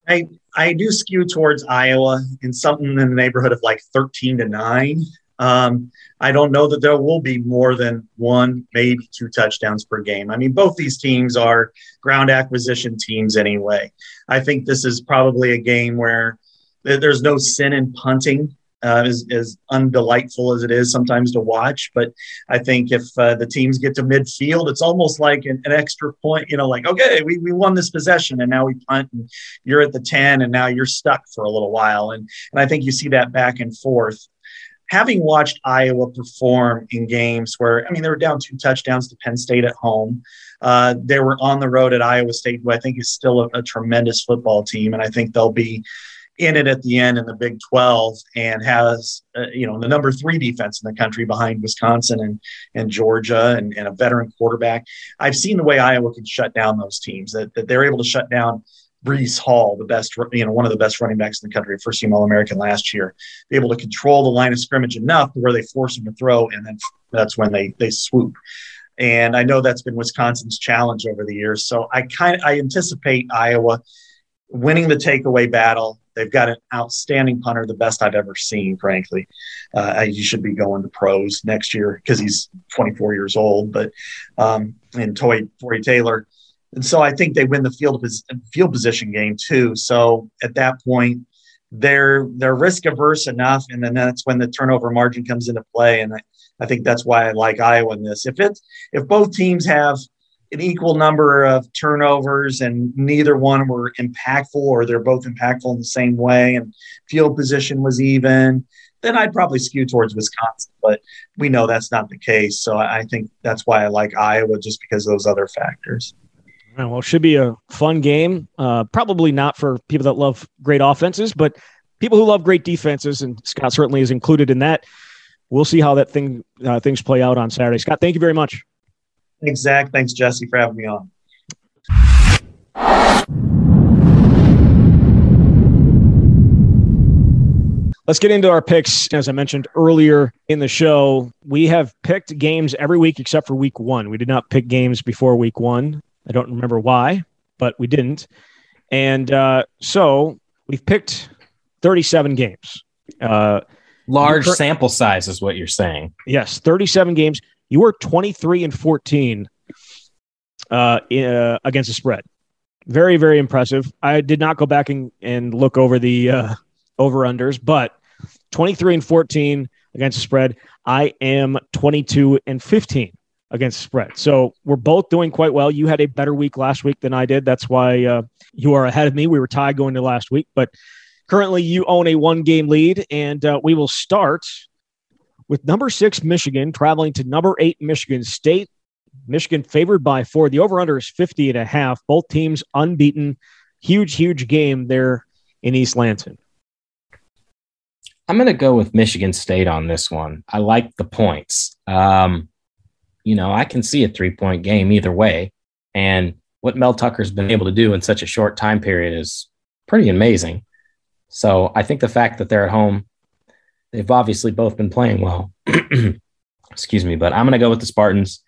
I I do skew towards Iowa in something in the neighborhood of like 13 to 9. Um, I don't know that there will be more than one, maybe two touchdowns per game. I mean, both these teams are ground acquisition teams anyway. I think this is probably a game where there's no sin in punting uh, as, as undelightful as it is sometimes to watch. But I think if uh, the teams get to midfield, it's almost like an, an, extra point, you know, like, okay, we, we won this possession and now we punt and you're at the 10 and now you're stuck for a little while. And, and I think you see that back and forth. Having watched Iowa perform in games where, I mean, they were down two touchdowns to Penn State at home. Uh, they were on the road at Iowa State, who I think is still a, a tremendous football team. And I think they'll be in it at the end in the Big 12 and has, uh, you know, the number three defense in the country behind Wisconsin and, and Georgia and, and a veteran quarterback. I've seen the way Iowa can shut down those teams, that, that they're able to shut down Breece Hall, the best, you know, one of the best running backs in the country, first team All American last year, be able to control the line of scrimmage enough where they force him to throw, and then that's when they they swoop. And I know that's been Wisconsin's challenge over the years. So I kind of I anticipate Iowa winning the takeaway battle They've got an outstanding punter, the best I've ever seen, frankly. Uh, he should be going to pros next year because he's 24 years old. But um, and Toy Tory Taylor, and so I think they win the field field position game too. So at that point, they're they're risk averse enough, and then that's when the turnover margin comes into play. And I, I think that's why I like Iowa in this. If it's if both teams have an equal number of turnovers and neither one were impactful or they're both impactful in the same way and field position was even, then I'd probably skew towards Wisconsin. But we know that's not the case. So I think that's why I like Iowa just because of those other factors. Well, it should be a fun game. Uh, probably not for people that love great offenses, but people who love great defenses, and Scott certainly is included in that. We'll see how that thing uh, things play out on Saturday. Scott, thank you very much. Thanks, Zach. Thanks, Jesse, for having me on. Let's get into our picks. As I mentioned earlier in the show, we have picked games every week except for week one. We did not pick games before week one. I don't remember why, but we didn't. And uh, so we've picked 37 games. Uh, Large sample size is what you're saying. Yes, 37 games. You were 23 and 14 uh, uh, against the spread. Very, very impressive. I did not go back and, and look over the uh, over unders, but 23 and 14 against the spread. I am 22 and 15 against the spread. So we're both doing quite well. You had a better week last week than I did. That's why uh, you are ahead of me. We were tied going to last week, but currently you own a one game lead, and uh, we will start with number six Michigan traveling to number eight Michigan State. Michigan favored by four. The over under is 50 and a half. Both teams unbeaten. Huge, huge game there in East Lansing. I'm going to go with Michigan State on this one. I like the points. Um, you know, I can see a three point game either way. And what Mel Tucker's been able to do in such a short time period is pretty amazing. So I think the fact that they're at home, they've obviously both been playing well. Excuse me, but I'm going to go with the Spartans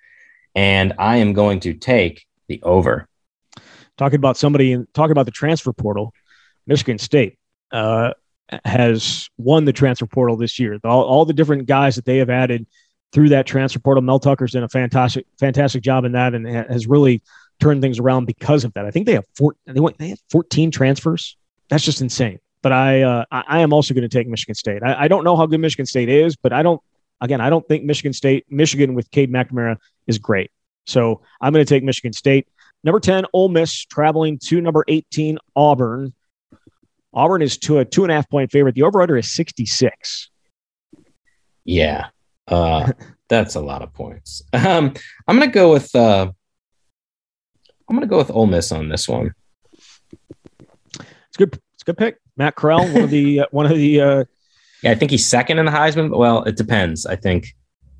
and I am going to take the over. Talking about somebody, talking about the transfer portal, Michigan State. Uh, has won the transfer portal this year. All, all, the different guys that they have added through that transfer portal, Mel Tucker's done a fantastic, fantastic job in that, and has really turned things around because of that. I think they have four. They went. They have 14 transfers. That's just insane. But I, uh, I am also going to take Michigan State. I, I don't know how good Michigan State is, but I don't. Again, I don't think Michigan State, Michigan with Cade McNamara is great. So I'm going to take Michigan State. Number 10, Ole Miss traveling to number 18, Auburn. Auburn is to a two and a half point favorite. The over under is 66. Yeah. Uh, that's a lot of points. Um, I'm going to go with, uh, I'm going to go with Ole Miss on this one. It's good. It's a good pick. Matt Corral, one of the, uh, one of the, uh, yeah, I think he's second in the Heisman, but well, it depends. I think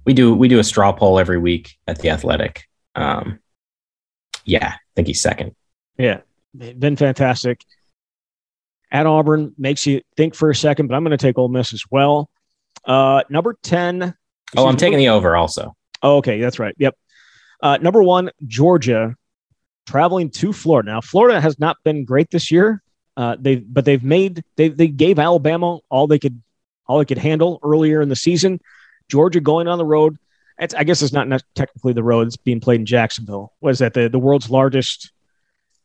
we do, we do a straw poll every week at the athletic. Um, yeah, I think he's second. Yeah. Been fantastic at Auburn makes you think for a second, but I'm going to take Ole Miss as well. Uh, number 10. Oh, I'm taking the over also. Oh, okay. That's right. Yep. Uh, number one, Georgia traveling to Florida. Now, Florida has not been great this year. Uh, they but they've made they they gave Alabama all they could all they could handle earlier in the season. Georgia going on the road. It's, I guess it's not technically the road. It's being played in Jacksonville. Was that the the world's largest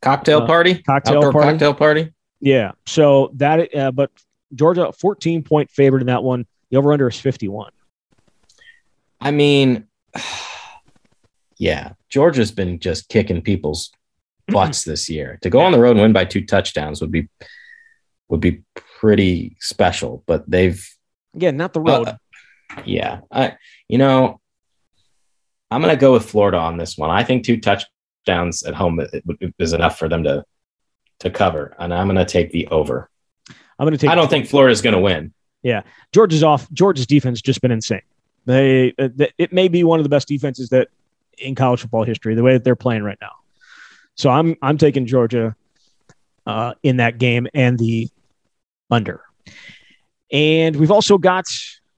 cocktail uh, party? Cocktail Outdoor party. Cocktail party. Yeah. So that, uh, but Georgia, 14 point favorite in that one. The over under is 51. I mean, yeah, Georgia's been just kicking people's butts this year. To go on the road and win by two touchdowns would be would be pretty special. But they've again not the road. Uh, yeah, I you know I'm going to go with Florida on this one. I think two touchdowns at home is enough for them to to cover, and I'm going to take the over. I'm going to take. I don't think Florida's going to win. Yeah, Georgia's off. Georgia's defense just been insane. They, uh, it may be one of the best defenses that in college football history. The way that they're playing right now, so I'm I'm taking Georgia uh, in that game and the under. And we've also got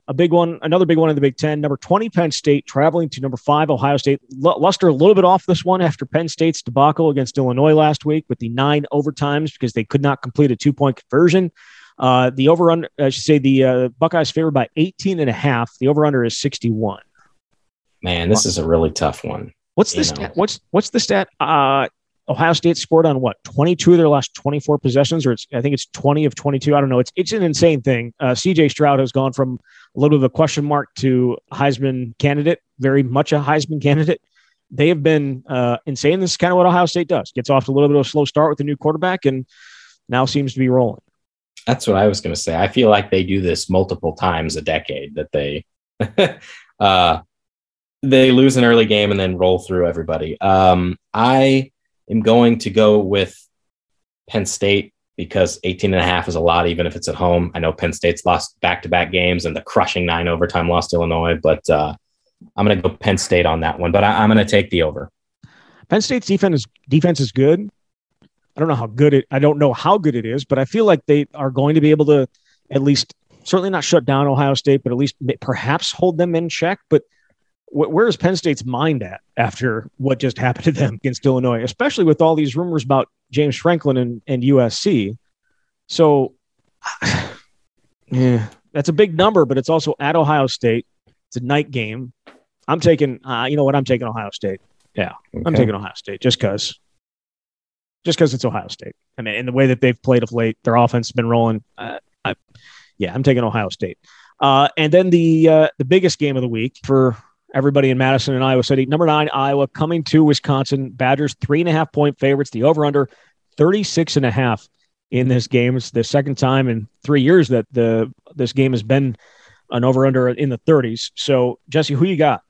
a big one, another big one in the Big Ten. Number 20, Penn State traveling to number five, Ohio State. L- Luster a little bit off this one after Penn State's debacle against Illinois last week with the nine overtimes because they could not complete a two point conversion. Uh, the over under, I should say, the uh, Buckeyes favored by 18 and a half. The over under is 61. Man, this is a really tough one. What's the stat? What's what's the stat? Uh, Ohio State scored on what 22 of their last 24 possessions, or it's I think it's 20 of 22. I don't know. It's it's an insane thing. Uh, C.J. Stroud has gone from a little bit of a question mark to Heisman candidate, very much a Heisman candidate. they have been uh, insane. This is kind of what Ohio State does. Gets off to a little bit of a slow start with a new quarterback, and now seems to be rolling. That's what I was going to say. I feel like they do this multiple times a decade. That they uh, they lose an early game and then roll through everybody. Um, I am going to go with Penn State because 18 and a half is a lot, even if it's at home. I know Penn State's lost back to back games and the crushing nine overtime lost to Illinois, but uh, I'm going to go Penn State on that one. But I, am going to take the over. Penn State's defense is, defense is good. I don't know how good it. I don't know how good it is, but I feel like they are going to be able to at least certainly not shut down Ohio State, but at least perhaps hold them in check. But where is Penn State's mind at after what just happened to them against Illinois, especially with all these rumors about James Franklin and, and USC? So, yeah, that's a big number, but it's also at Ohio State. It's a night game. I'm taking, uh, you know what? I'm taking Ohio State. Yeah, okay. I'm taking Ohio State just because, just because it's Ohio State. I mean, in the way that they've played of late, their offense has been rolling. Uh, I, yeah, I'm taking Ohio State. Uh, and then the uh, the biggest game of the week for everybody in Madison and Iowa City. Number nine, Iowa coming to Wisconsin. Badgers three and a half point favorites. The over under 36 and a half in this game. It's the second time in three years that the this game has been an over under in the 30s. So Jesse, who you got?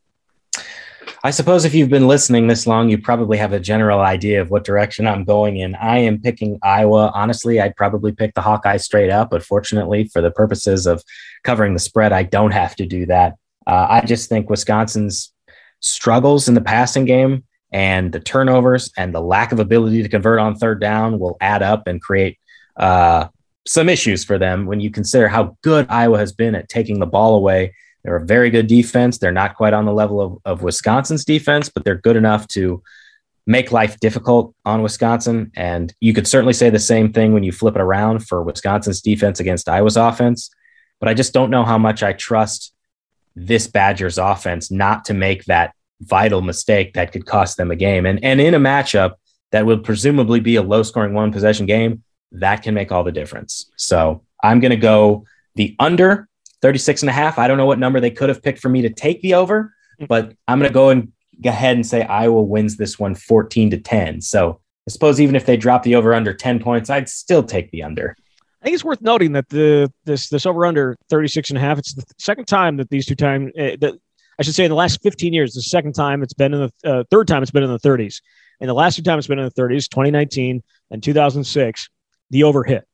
I suppose if you've been listening this long, you probably have a general idea of what direction I'm going in. I am picking Iowa. Honestly, I'd probably pick the Hawkeyes straight up, but fortunately, for the purposes of covering the spread, I don't have to do that. Uh, I just think Wisconsin's struggles in the passing game and the turnovers and the lack of ability to convert on third down will add up and create uh, some issues for them when you consider how good Iowa has been at taking the ball away. They're a very good defense. They're not quite on the level of, of Wisconsin's defense, but they're good enough to make life difficult on Wisconsin. And you could certainly say the same thing when you flip it around for Wisconsin's defense against Iowa's offense. But I just don't know how much I trust this Badgers offense not to make that vital mistake that could cost them a game. And, and in a matchup that would presumably be a low scoring one possession game, that can make all the difference. So I'm going to go the under 36 and a half. I don't know what number they could have picked for me to take the over, mm. but I'm going to go and go ahead and say Iowa wins this one 14 to 10. So I suppose even if they drop the over under 10 points, I'd still take the under. I think it's worth noting that the this this over under 36 and a half, it's the second time that these two times uh, that I should say in the last 15 years, the second time it's been in the uh, third time it's been in the 30s. And the last two times it's been in the 30s, 2019 and 2006, the over hit.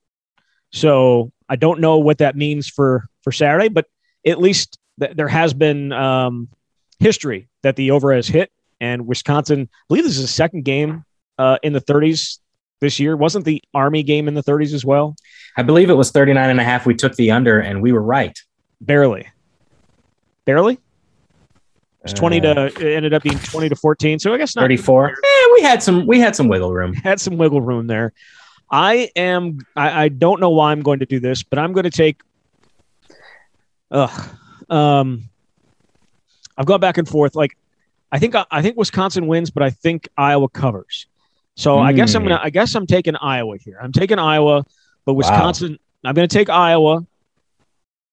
So I don't know what that means for for Saturday, but at least th- there has been um, history that the over has hit. And Wisconsin, I believe this is the second game uh, in the 30s this year. Wasn't the Army game in the 30s as well? I believe it was 39 and a half. We took the under and we were right. Barely. Barely? It's 20 to uh, it ended up being 20 to 14. So I guess not 34. Yeah, we had some we had some wiggle room. Had some wiggle room there. I am I, I don't know why I'm going to do this, but I'm going to take Ugh. Um I've gone back and forth. Like I think I think Wisconsin wins, but I think Iowa covers. So mm. I guess I'm gonna. Hmm. I guess I'm taking Iowa here. I'm taking Iowa, but Wisconsin. Wow. I'm gonna take Iowa. I'm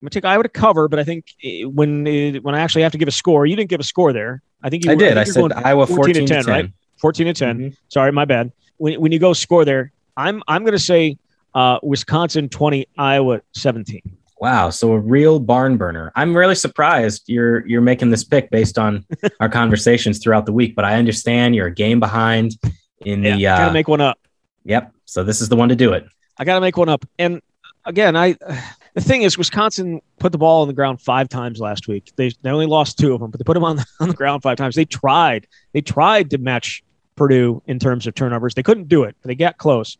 gonna take Iowa to cover, but I think when when I actually have to give a score, you didn't give a score there. I think you. I did. I, I said Iowa 14, 14 to 10, 10, right? 14 to 10. Mm-hmm. Sorry, my bad. When when you go score there, I'm I'm gonna say uh, Wisconsin 20, Iowa 17. Wow, so a real barn burner. I'm really surprised you're you're making this pick based on our conversations throughout the week, but I understand you're a game behind in the yeah, gotta uh, make one up. Yep. So this is the one to do it. I gotta make one up. And again, I the thing is, Wisconsin put the ball on the ground five times last week. They they only lost two of them, but they put them on the, on the ground five times. They tried. They tried to match Purdue in terms of turnovers. They couldn't do it, but they got close.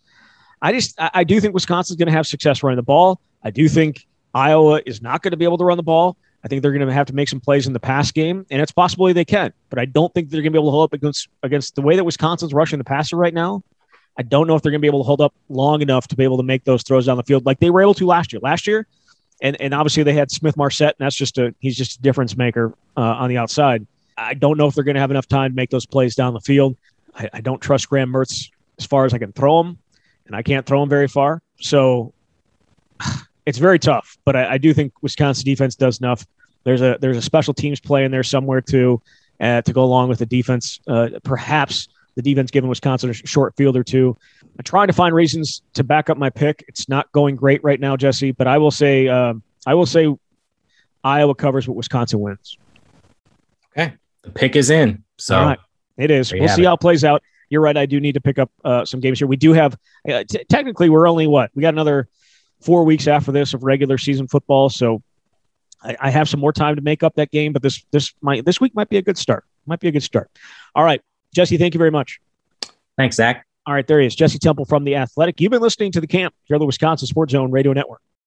I just I, I do think Wisconsin's going to have success running the ball. I do think Iowa is not going to be able to run the ball. I think they're going to have to make some plays in the pass game, and it's possibly they can. But I don't think they're going to be able to hold up against against the way that Wisconsin's rushing the passer right now. I don't know if they're going to be able to hold up long enough to be able to make those throws down the field like they were able to last year. Last year, and and obviously they had Smith-Marsette, and that's just a he's just a difference maker uh, on the outside. I don't know if they're going to have enough time to make those plays down the field. I, I don't trust Graham Mertz as far as I can throw him, and I can't throw him very far. So it's very tough. But I, I do think Wisconsin defense does enough there's a there's a special teams play in there somewhere too. uh, to go along with the defense. Uh, perhaps the defense giving Wisconsin a short field or two. I'm trying to find reasons to back up my pick. It's not going great right now, Jesse, but I will say um, I will say Iowa covers, but Wisconsin wins. Okay, the pick is in. So it is. We'll see it. how it plays out. You're right. I do need to pick up uh, some games here. We do have. Uh, t- technically, we're only what we got another four weeks after this of regular season football, so I, I have some more time to make up that game. But this this might this week might be a good start. Might be a good start. All right, Jesse. Thank you very much. Thanks, Zach. All right, there he is, Jesse Temple from the Athletic. You've been listening to the camp here on the Wisconsin Sports Zone Radio Network.